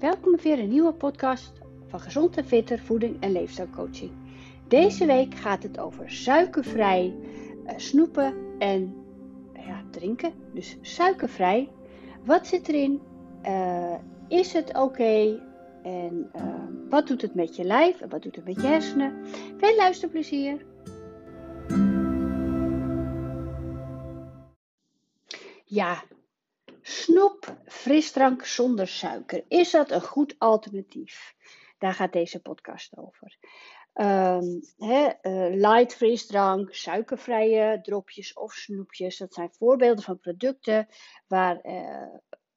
welkom bij weer een nieuwe podcast van Gezond en Fitter Voeding en Leefstijlcoaching. Deze week gaat het over suikervrij uh, snoepen en ja, drinken. Dus suikervrij. Wat zit erin? Uh, is het oké? En wat doet het met je lijf? En wat doet het met je hersenen? Veel luisterplezier! Ja, Snoep, frisdrank zonder suiker. Is dat een goed alternatief? Daar gaat deze podcast over. Um, light frisdrank, suikervrije dropjes of snoepjes. Dat zijn voorbeelden van producten waar uh,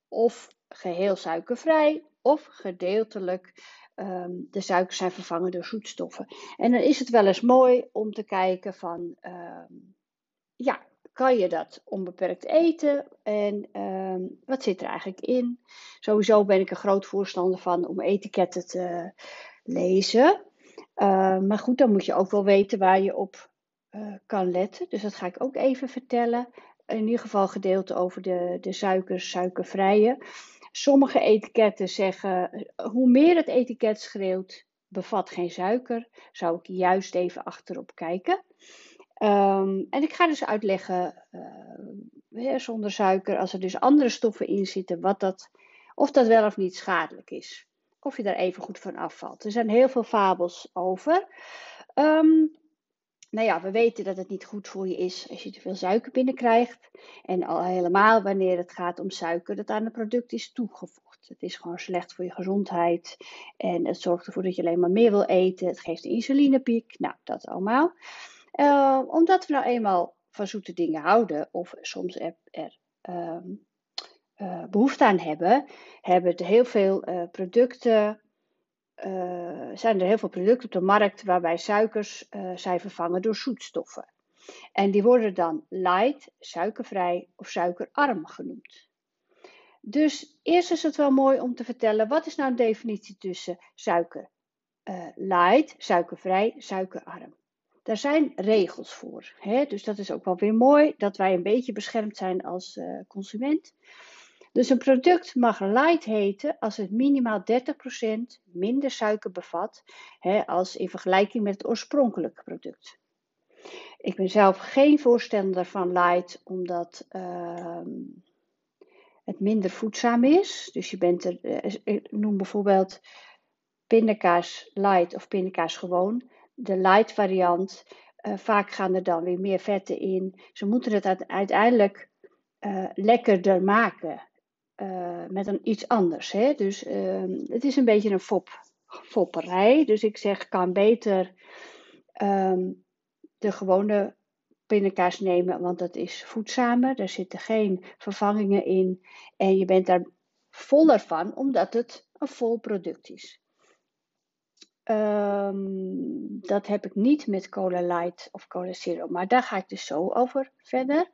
of geheel suikervrij of gedeeltelijk um, de suikers zijn vervangen door zoetstoffen. En dan is het wel eens mooi om te kijken van, um, ja, kan je dat onbeperkt eten? En um, wat zit er eigenlijk in? Sowieso ben ik een groot voorstander van om etiketten te lezen. Uh, maar goed, dan moet je ook wel weten waar je op uh, kan letten. Dus dat ga ik ook even vertellen. In ieder geval gedeelte over de, de suikers, suikervrije. Sommige etiketten zeggen, hoe meer het etiket schreeuwt, bevat geen suiker. Zou ik juist even achterop kijken. Um, en ik ga dus uitleggen, uh, zonder suiker, als er dus andere stoffen in zitten, wat dat, of dat wel of niet schadelijk is. Of je daar even goed van afvalt. Er zijn heel veel fabels over. Um, nou ja, we weten dat het niet goed voor je is als je te veel suiker binnenkrijgt. En al helemaal wanneer het gaat om suiker dat aan het product is toegevoegd. Het is gewoon slecht voor je gezondheid. En het zorgt ervoor dat je alleen maar meer wil eten. Het geeft een insulinepiek. Nou, dat allemaal. Uh, omdat we nou eenmaal van zoete dingen houden, of soms er, um, uh, behoefte aan hebben, hebben er heel veel uh, producten, zijn er heel veel producten op de markt waarbij suikers zijn vervangen door zoetstoffen. En die worden dan light, suikervrij of suikerarm genoemd. Dus eerst is het wel mooi om te vertellen, wat is nou een definitie tussen suiker light, suikervrij, suikerarm? Daar zijn regels voor. Hè? Dus dat is ook wel weer mooi dat wij een beetje beschermd zijn als uh, consument. Dus een product mag light heten als het minimaal 30% minder suiker bevat hè, als in vergelijking met het oorspronkelijke product. Ik ben zelf geen voorstander van light omdat uh, het minder voedzaam is. Dus je bent er, uh, ik noem bijvoorbeeld pindakaas light of pindakaas gewoon de light variant. Uh, vaak gaan er dan weer meer vetten in. Ze moeten het uiteindelijk uh, lekkerder maken. Uh, met een iets anders. Hè? Dus ehm, het is een beetje een fop, fopperij. Dus ik zeg, kan beter um, de gewone pindakaas nemen, want dat is voedzamer. Er zitten geen vervangingen in. En je bent daar voller van, omdat het een vol product is. Um, dat heb ik niet met Cola Light of Cola Zero, maar daar ga ik dus zo over verder.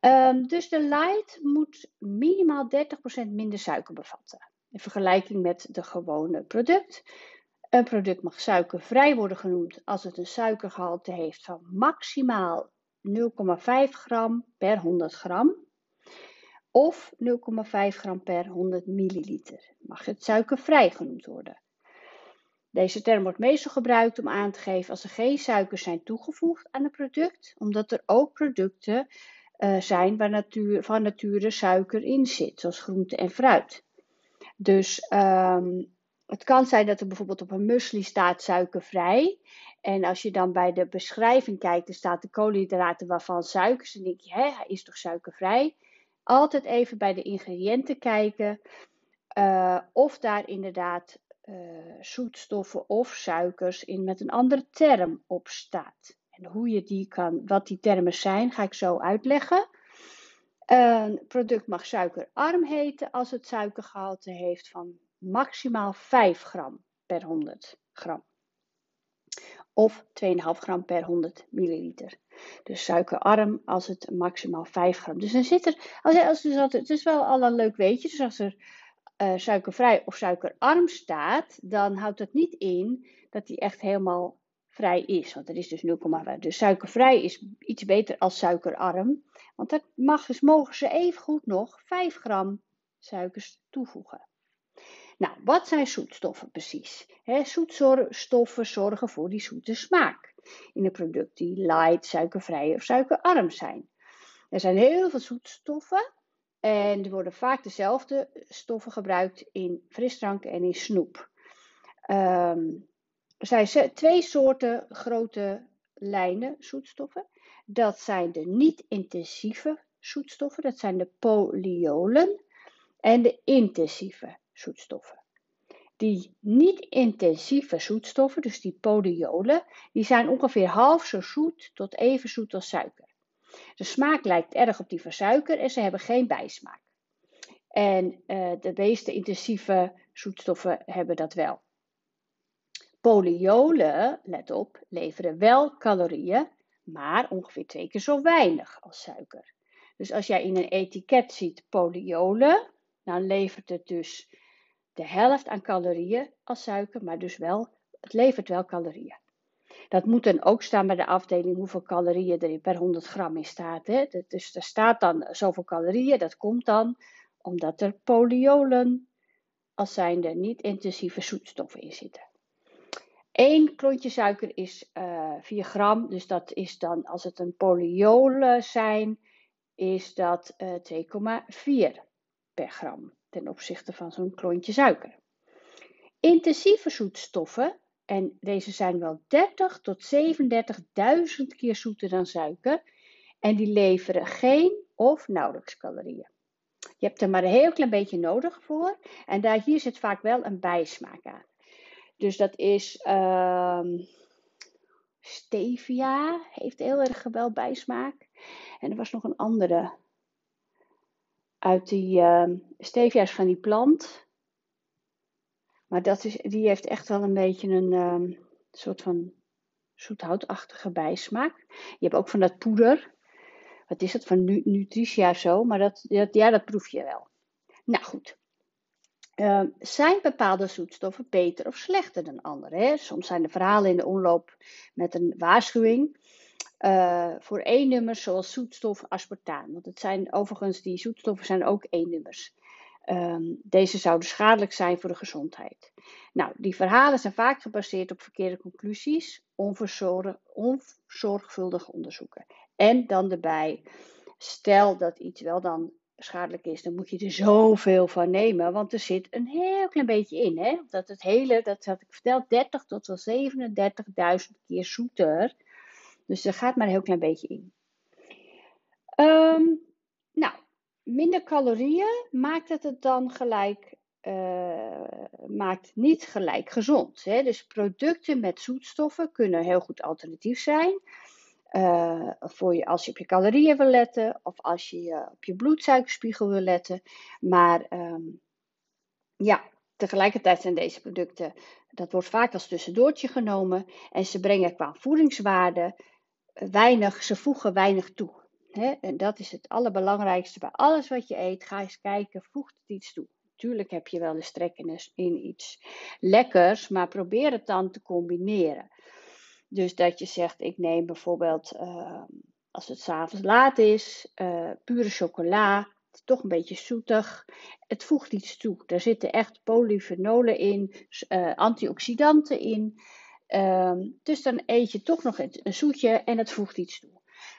Um, dus de Light moet minimaal 30% minder suiker bevatten. In vergelijking met de gewone product. Een product mag suikervrij worden genoemd als het een suikergehalte heeft van maximaal 0,5 gram per 100 gram. Of 0,5 gram per 100 milliliter. Mag het suikervrij genoemd worden. Deze term wordt meestal gebruikt om aan te geven als er geen suikers zijn toegevoegd aan het product, omdat er ook producten uh, zijn waar natuur, van nature suiker in zit, zoals groente en fruit. Dus um, het kan zijn dat er bijvoorbeeld op een muesli staat suikervrij. En als je dan bij de beschrijving kijkt, er staat de koolhydraten waarvan suikers. Dan denk je, hè, hij is toch suikervrij? Altijd even bij de ingrediënten kijken. Uh, of daar inderdaad uh, zoetstoffen of suikers in met een andere term op staat. En hoe je die kan, wat die termen zijn, ga ik zo uitleggen. Een product mag suikerarm heten als het suikergehalte heeft van maximaal 5 gram per 100 gram. Of 2,5 gram per 100 milliliter. Dus suikerarm als het maximaal 5 gram. Dus dan zit er, als, als, dus het is wel al leuk weetje. Dus als er uh, suikervrij of suikerarm staat, dan houdt dat niet in dat die echt helemaal vrij is. Want er is dus 0,5. Dus suikervrij is iets beter als suikerarm. Want dan mag, dus mogen ze evengoed nog 5 gram suikers toevoegen. Nou, wat zijn zoetstoffen precies? He, zoetstoffen zorgen voor die zoete smaak in een product die light, suikervrij of suikerarm zijn. Er zijn heel veel zoetstoffen en er worden vaak dezelfde stoffen gebruikt in frisdrank en in snoep. Um, er zijn twee soorten grote lijnen zoetstoffen. Dat zijn de niet-intensieve zoetstoffen, dat zijn de polyolen, en de intensieve zoetstoffen. Die niet-intensieve zoetstoffen, dus die polyolen, die zijn ongeveer half zo zoet tot even zoet als suiker. De smaak lijkt erg op die van suiker en ze hebben geen bijsmaak. En uh, de meeste intensieve zoetstoffen hebben dat wel. Polyolen, let op, leveren wel calorieën, maar ongeveer twee keer zo weinig als suiker. Dus als jij in een etiket ziet polyolen, dan levert het dus de helft aan calorieën als suiker, maar dus wel, het levert wel calorieën. Dat moet dan ook staan bij de afdeling hoeveel calorieën er per 100 gram in staat. Hè? Dus er staat dan zoveel calorieën, dat komt dan omdat er polyolen als zijnde niet intensieve zoetstoffen in zitten. 1 klontje suiker is uh, eh, 4 gram, dus dat is dan, als het een polyolen zijn, is dat uh, eh, 2,4 per gram ten opzichte van zo'n klontje suiker. Intensieve zoetstoffen, en deze zijn wel 30 tot 37.000 keer zoeter dan suiker, en die leveren geen of nauwelijks calorieën. Je hebt er maar een heel klein beetje nodig voor, en daar hier zit vaak wel een bijsmaak aan. Dus dat is uh, stevia, heeft heel erg wel bijsmaak. En er was nog een andere uit die uh, stevia is van die plant. Maar dat is, die heeft echt wel een beetje een uh, soort van zoethoutachtige bijsmaak. Je hebt ook van dat poeder. Wat is dat? Van Nutritia zo. Maar dat, dat, ja, dat proef je wel. Nou goed. Uh, zijn bepaalde zoetstoffen beter of slechter dan andere? Hè? Soms zijn de verhalen in de omloop met een waarschuwing. Uh, voor E-nummers zoals zoetstof aspartaan. Want het zijn overigens, die zoetstoffen zijn ook E-nummers. Um, deze zouden schadelijk zijn voor de gezondheid. Nou, die verhalen zijn vaak gebaseerd op verkeerde conclusies, onzorgvuldige onderzoeken. En dan erbij, stel dat iets wel dan schadelijk is, dan moet je er zoveel van nemen. Want er zit een heel klein beetje in. Hè? Dat het hele, dat had ik verteld, 30 tot wel 37.000 keer zoeter. Dus er gaat maar een heel klein beetje in. Um, nou, minder calorieën maakt het het dan gelijk, uh, maakt niet gelijk gezond. Hè? Dus producten met zoetstoffen kunnen heel goed alternatief zijn. Uh, voor je, als je op je calorieën wil letten of als je op je bloedsuikerspiegel wil letten. Maar um, ja, tegelijkertijd zijn deze producten, dat wordt vaak als tussendoortje genomen en ze brengen qua voedingswaarde weinig, ze voegen weinig toe. En dat is het allerbelangrijkste bij alles wat je eet. Ga eens kijken, voegt het iets toe? Tuurlijk heb je wel de strek in iets lekkers, maar probeer het dan te combineren. Dus dat je zegt, ik neem bijvoorbeeld, uh, als het s'avonds laat is, uh, pure chocola. Het is toch een beetje zoetig. Het voegt iets toe. Er zitten echt polyfenolen in, uh, antioxidanten in. Ehm, dus dan eet je toch nog een zoetje en het voegt iets toe.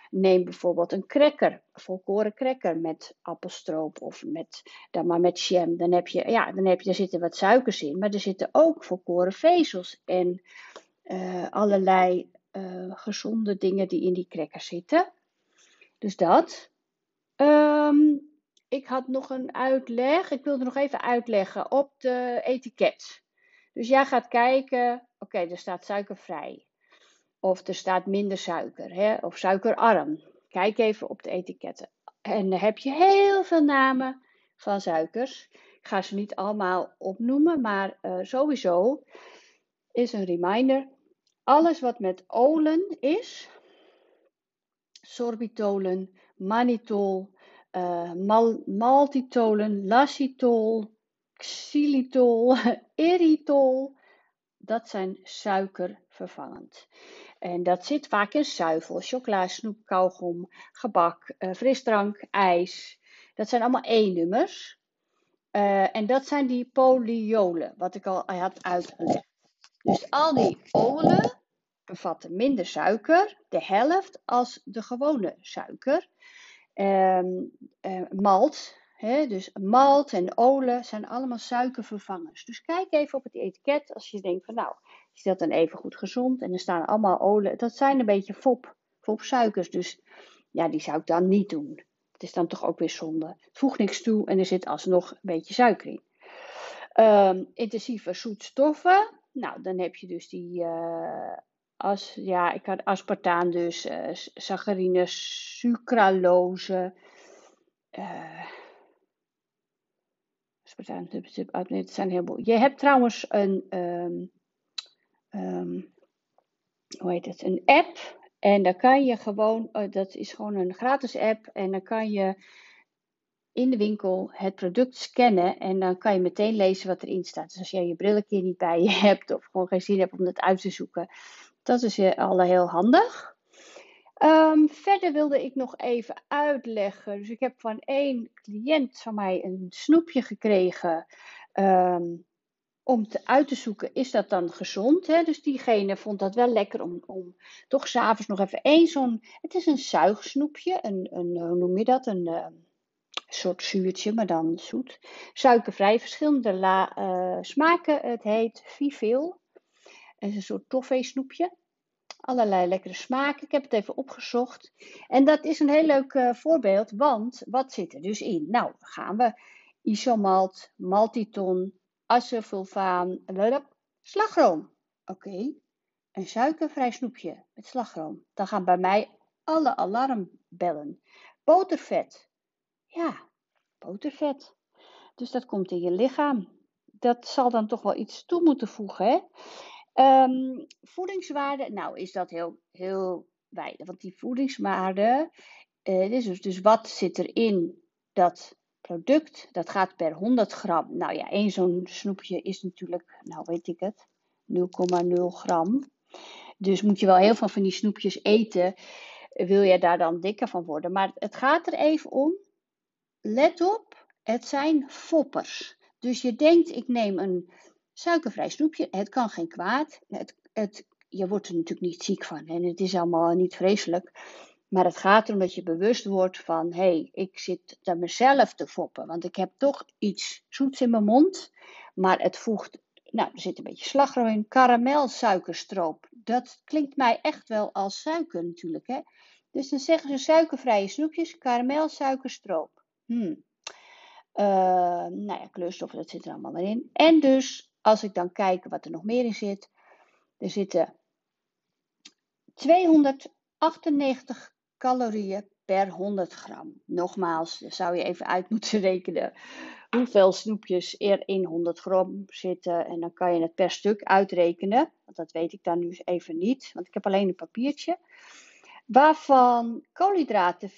Neem bijvoorbeeld een cracker, volkoren cracker met appelstroop of met, dan maar met jam. Dan heb je, ja, dan heb je, er zitten wat suikers in, maar er zitten ook volkoren vezels en uh, allerlei uh, gezonde dingen die in die cracker zitten. Dus dat. Um, ik had nog een uitleg. Ik wilde nog even uitleggen op de etiket. Dus jij gaat kijken, oké, er staat suikervrij. Of er staat minder suiker, hè? of suikerarm. Kijk even op de etiketten. En dan heb je heel veel namen van suikers. Ik ga ze niet allemaal opnoemen, maar uh, sowieso is een reminder. Alles wat met olen is, sorbitolen, mannitol, uh, mal maltitolen, lactitol, xylitol, erytol, dat zijn suikervervangend. En dat zit vaak in zuivel, chocola, snoep, kauwgom, gebak, uh, frisdrank, ijs. Dat zijn allemaal E-nummers. Eh, en dat zijn die polyolen, wat ik al had uitgelegd. Dus al die olen bevatten minder suiker, de helft als de gewone suiker. Um, malt, dus malt en olen zijn allemaal suikervervangers. Dus kijk even op het etiket als je denkt van nou, is dat dan even goed gezond? En er staan allemaal olen, dat zijn een beetje fop, fopsuikers. Dus ja, die zou ik dan niet doen. Het is dan toch ook weer zonde. Het voegt niks toe en er zit alsnog een beetje suiker in. Um, intensieve zoetstoffen. Nou, dan heb je dus die uh, as, ja, ik had aspartaan dus, uh, saccharine, sucralose. Uh, aspartaan, het zijn heel veel. Je hebt trouwens een, um, um, hoe heet het, een app en dan kan je gewoon, uh, dat is gewoon een gratis app. En dan kan je in de winkel het product scannen. En dan kan je meteen lezen wat erin staat. Dus als jij je bril keer niet bij je hebt. Of gewoon geen zin hebt om het uit te zoeken. Dat is je al heel handig. Um, verder wilde ik nog even uitleggen. Dus ik heb van één cliënt van mij een snoepje gekregen. Um, om te, uit te zoeken, is dat dan gezond? Hè? Dus diegene vond dat wel lekker om, om toch s'avonds nog even één zo'n... Het is een zuigsnoepje, een, een hoe noem je dat? Een uh, soort zuurtje, maar dan zoet. Suikervrij, verschillende uh, smaken. Het heet Viveel. Het is een soort toffee snoepje. Allerlei lekkere smaken. Ik heb het even opgezocht. En dat is een heel leuk voorbeeld, want wat zit er dus in? Nou, gaan we. Isomalt, maltiton, acetylfulfaan, slagroom. Oké, een suikervrij snoepje met slagroom. Dan gaan bij mij alle alarmbellen. Botervet. Ja, botervet. Dus dat komt in je lichaam. Dat zal dan toch wel iets toe moeten voegen, hè? Um, voedingswaarde, nou is dat heel, heel weinig. Want die voedingswaarde, uh, dus, dus wat zit erin dat product. Dat gaat per 100 gram. Nou ja, één zo'n snoepje is natuurlijk, nou weet ik het, 0,0 gram. Dus moet je wel heel veel van die snoepjes eten. Wil je daar dan dikker van worden? Maar het gaat er even om. Let op, het zijn foppers. Dus je denkt, ik neem een suikervrij snoepje. Het kan geen kwaad. Het, het, je wordt er natuurlijk niet ziek van. En het is allemaal niet vreselijk. Maar het gaat erom dat je bewust wordt van: hé, hey, ik zit daar mezelf te foppen. Want ik heb toch iets zoets in mijn mond. Maar het voegt, nou, er zit een beetje slagroom in. Karamelsuikerstroop. Dat klinkt mij echt wel als suiker natuurlijk. Hè? Dus dan zeggen ze suikervrije snoepjes, karamelsuikerstroop. Hmm. Uh, nou ja, kleurstoffen, dat zit er allemaal in. En dus, als ik dan kijk wat er nog meer in zit. Er zitten 298 calorieën per 100 gram. Nogmaals, zou je even uit moeten rekenen hoeveel snoepjes er in 100 gram zitten. En dan kan je het per stuk uitrekenen. Want dat weet ik dan nu even niet, want ik heb alleen een papiertje. Waarvan koolhydraten 84,9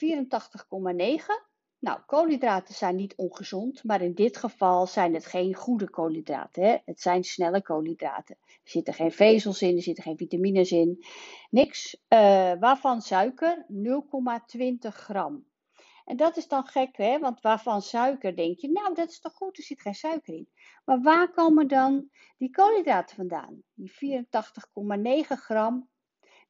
nou, koolhydraten zijn niet ongezond, maar in dit geval zijn het geen goede koolhydraten. Hè? Het zijn snelle koolhydraten. Er zitten geen vezels in, er zitten geen vitamines in, niks. Uh, waarvan suiker 0,20 gram. En dat is dan gek, hè? want waarvan suiker denk je, nou dat is toch goed, er zit geen suiker in. Maar waar komen dan die koolhydraten vandaan? Die 84,9 gram,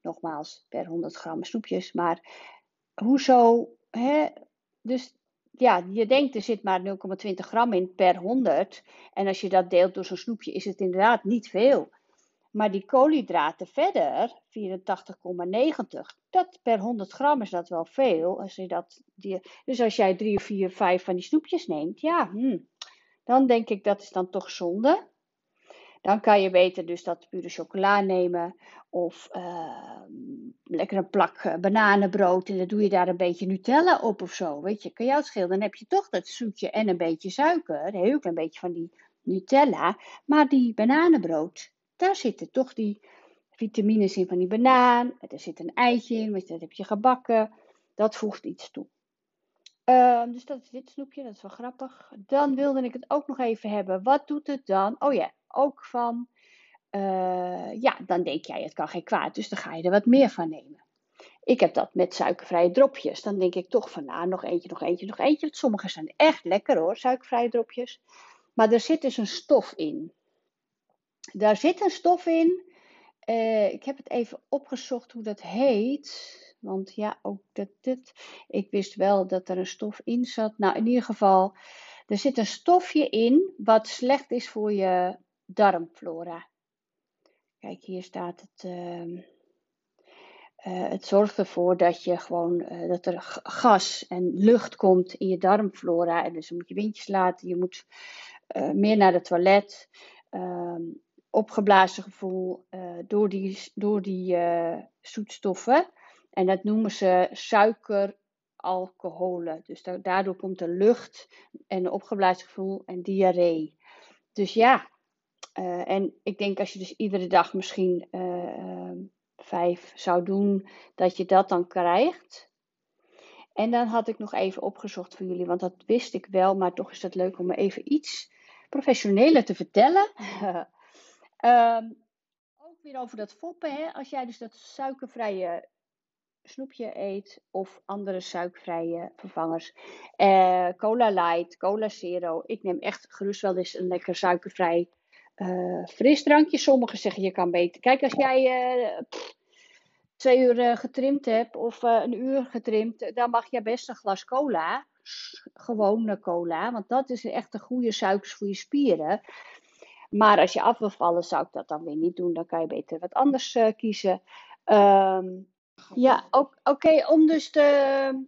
nogmaals per 100 gram snoepjes, maar hoezo? Hè? Dus ja, je denkt er zit maar 0,20 gram in per 100. En als je dat deelt door zo'n snoepje, is het inderdaad niet veel. Maar die koolhydraten verder, 84,90, dat per 100 gram is dat wel veel. Als je dat, die, dus als jij drie of vier, vijf van die snoepjes neemt, ja, hmm, dan denk ik dat is dan toch zonde. Dan kan je beter dus dat pure chocola nemen. Of uh, lekker een plak eh, bananenbrood. En dan doe je daar een beetje Nutella op of zo. Weet je, kan jou schelen. Dan heb je toch dat zoetje en een beetje suiker. Een heel klein beetje van die Nutella. Maar die bananenbrood, daar zitten toch die vitamines in van die banaan. Er zit een eitje in, want dat heb je gebakken. Dat voegt iets toe. Uh, dus dat is dit snoepje, dat is wel grappig. Dan wilde ik het ook nog even hebben. Wat doet het dan? Oh ja, ook van, uh, ja, dan denk jij het kan geen kwaad, dus dan ga je er wat meer van nemen. ik heb dat met suikervrije dropjes. Dan denk ik toch van, nou, nog eentje, nog eentje, nog eentje. Sommige zijn echt lekker hoor, suikervrije dropjes. Maar er zit dus een stof in. Daar zit een stof in. Uh, ik heb het even opgezocht hoe dat heet. Want ja, ook dat, dit. Ik wist wel dat er een stof in zat. Nou, in ieder geval, er zit een stofje in wat slecht is voor je darmflora. Kijk, hier staat het. Uh, uh, het zorgt ervoor dat je gewoon uh, dat er gas en lucht komt in je darmflora. En dus moet je windjes laten. Je moet uh, meer naar het toilet. Ehm, opgeblazen gevoel door die, door die zoetstoffen. En dat noemen ze suikeralcoholen. Dus daardoor komt er lucht en opgeblazen gevoel en diarree. Dus ja, uh, en ik denk als je dus iedere dag misschien uh, vijf zou doen, dat je dat dan krijgt. En dan had ik nog even opgezocht voor jullie, want dat wist ik wel, maar toch is het leuk om me even iets professioneler te vertellen. um, ook weer over dat foppen. Hè? Als jij dus dat suikervrije snoepje eet of andere suikervrije vervangers. Uh, cola Light, Cola Zero. Ik neem echt gerust wel eens een lekker suikervrij uh, frisdrankje. Sommigen zeggen je kan beter. Kijk, als jij pff, twee uur getrimd hebt of een uur getrimd, dan mag je best een glas cola. Gewone cola, want dat is echt een goede suikers voor je spieren. Maar als je af wil vallen, zou ik dat dan weer niet doen. Dan kan je beter wat anders kiezen. Um, ja, oké, om dus te.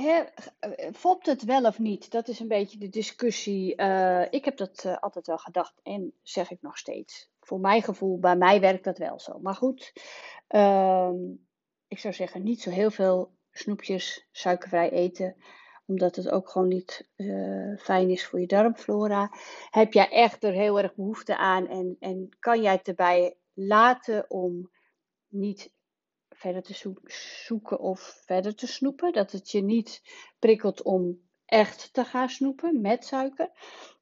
Hè, fopt het wel of niet? Dat is een beetje de discussie. Uh, ik heb dat uh, altijd wel gedacht en zeg ik nog steeds. Voor mijn gevoel, bij mij werkt dat wel zo. Maar goed, uh, ik zou zeggen, niet zo heel veel snoepjes suikervrij eten omdat het ook gewoon niet fijn is voor je darmflora. Heb jij echt er heel erg behoefte aan en, en kan jij het erbij laten om niet verder te zoeken of verder te snoepen. Dat het je niet prikkelt om echt te gaan snoepen met suiker.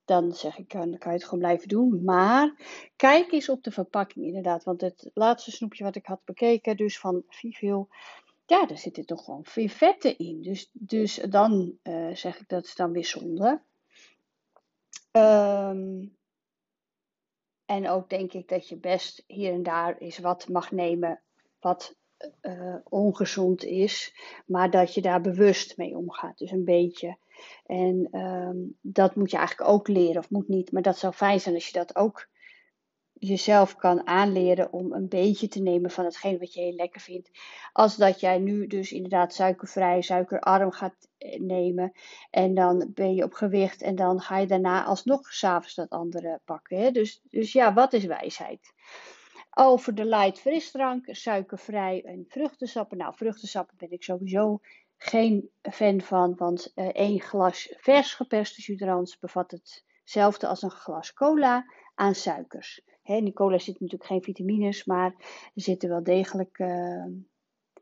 Dan zeg ik, dan kan je het gewoon blijven doen. Maar kijk eens op de verpakking inderdaad. Want het laatste snoepje wat ik had bekeken, dus van Vivio, ja, daar zitten toch gewoon veel in. Dus, dus dan uh, zeg ik dat is dan weer zonde. Um, en ook denk ik dat je best hier en daar eens wat mag nemen wat uh, ongezond is, maar dat je daar bewust mee omgaat. Dus een beetje. En um, dat moet je eigenlijk ook leren, of moet niet. Maar dat zou fijn zijn als je dat ook jezelf kan aanleren om een beetje te nemen van hetgeen wat je heel lekker vindt. Als dat jij nu dus inderdaad suikervrij, suikerarm gaat eh, nemen. En dan ben je op gewicht en dan ga je daarna alsnog s'avonds dat andere pakken. Dus, dus ja, wat is wijsheid? Over de light frisdrank, suikervrij en vruchtensappen. Nou, vruchtensappen ben ik sowieso geen fan van, want uh, één glas vers geperste judrans bevat hetzelfde als een glas cola aan suikers. Hè, in die cola zitten natuurlijk geen vitamines, maar er zitten wel degelijk uh,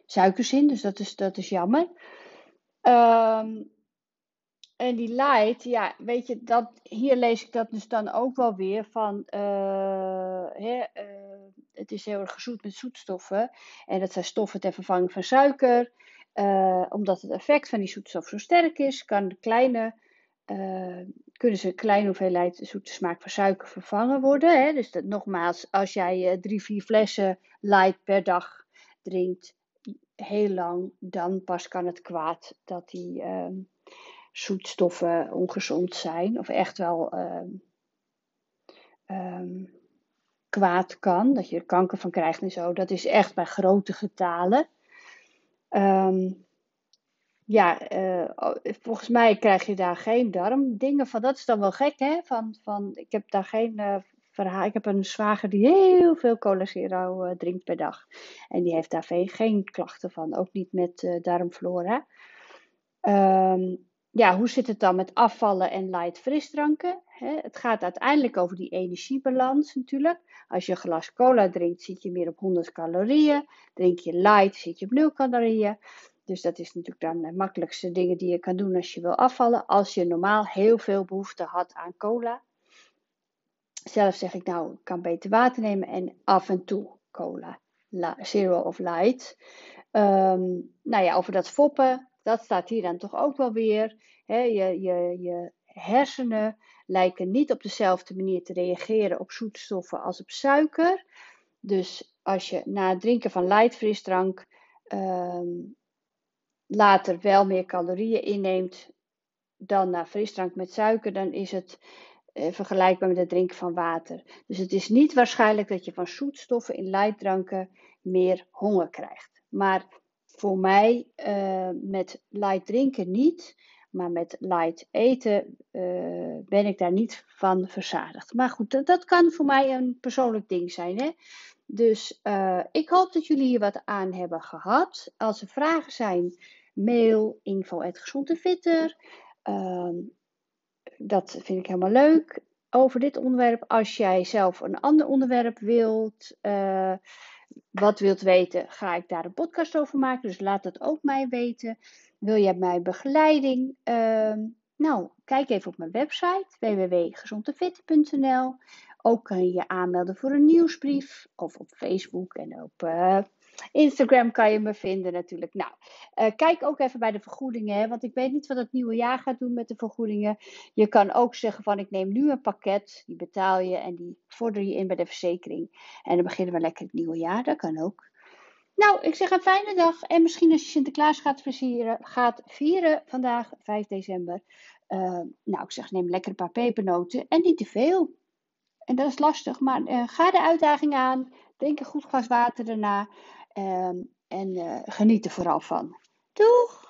suikers in, dus dat is, dat is jammer. Um, en die light, ja, weet je, dat, hier lees ik dat dus dan ook wel weer van, uh, hè, uh, het is heel erg gezoet met zoetstoffen. En dat zijn stoffen ter vervanging van suiker. Uh, omdat het effect van die zoetstof zo sterk is, kan kleine, kunnen ze een kleine hoeveelheid zoete smaak van suiker vervangen worden. Hè? Dus dat, nogmaals, als jij drie, vier flessen light per dag drinkt, heel lang, dan pas kan het kwaad dat die ehm, zoetstoffen ongezond zijn. Of echt wel um, um, kwaad kan. Dat je er kanker van krijgt en zo. Dat is echt bij grote getalen. Um, ja, uh, volgens mij krijg je daar geen darmdingen van. Dat is dan wel gek, hè? Van, van, ik heb daar geen uh, verhaal. Ik heb een zwager die heel veel cola zero uh, drinkt per dag. En die heeft daar geen, geen klachten van. Ook niet met darmflora. Um, ja, hoe zit het dan met afvallen en light frisdranken? het gaat uiteindelijk over die energiebalans natuurlijk. Als je een glas cola drinkt, zit je meer op 100 calorieën. Drink je light, zit je op 0 calorieën. Dus dat is natuurlijk dan de makkelijkste dingen die je kan doen als je wil afvallen. Als je normaal heel veel behoefte had aan cola. Zelf zeg ik nou, ik kan beter water nemen en af en toe cola. Zero of light. Ehm, nou ja, over dat foppen, dat staat hier dan toch ook wel weer. je, je, je hersenen lijken niet op dezelfde manier te reageren op zoetstoffen als op suiker. Dus als je na het drinken van light frisdrank ehm, later wel meer calorieën inneemt dan na frisdrank met suiker, dan is het eh, vergelijkbaar met het drinken van water. Dus het is niet waarschijnlijk dat je van zoetstoffen in lightdranken meer honger krijgt. Maar voor mij uh, met light drinken niet, maar met light eten uh, ben ik daar niet van verzadigd. Maar goed, dat, kan voor mij een persoonlijk ding zijn. Hè? Dus uh, ik hoop dat jullie hier wat aan hebben gehad. Als er vragen zijn, mail info.gezondefitter. Uh, dat vind ik helemaal leuk over dit onderwerp. Als jij zelf een ander onderwerp wilt, wat wilt weten, ga ik daar een podcast over maken. Dus laat dat ook mij weten. Wil jij mij begeleiding? Uh, nou, kijk even op mijn website www.gezondefit.nl. Ook kun je je aanmelden voor een nieuwsbrief of op Facebook en op uh, Instagram kan je me vinden natuurlijk. Nou, uh, kijk ook even bij de vergoedingen, hè, want ik weet niet wat het nieuwe jaar gaat doen met de vergoedingen. Je kan ook zeggen van ik neem nu een pakket, die betaal je en die vorder je in bij de verzekering. En dan beginnen we lekker het nieuwe jaar, dat kan ook. Nou, ik zeg een fijne dag en misschien als je Sinterklaas gaat vieren, gaat vieren vandaag, 5 december. Uh, nou, ik zeg neem lekker een paar pepernoten en niet te veel. En dat is lastig, maar uh, ga de uitdaging aan. Drink een goed glas water daarna. Um, en uh, geniet er vooral van. Doeg!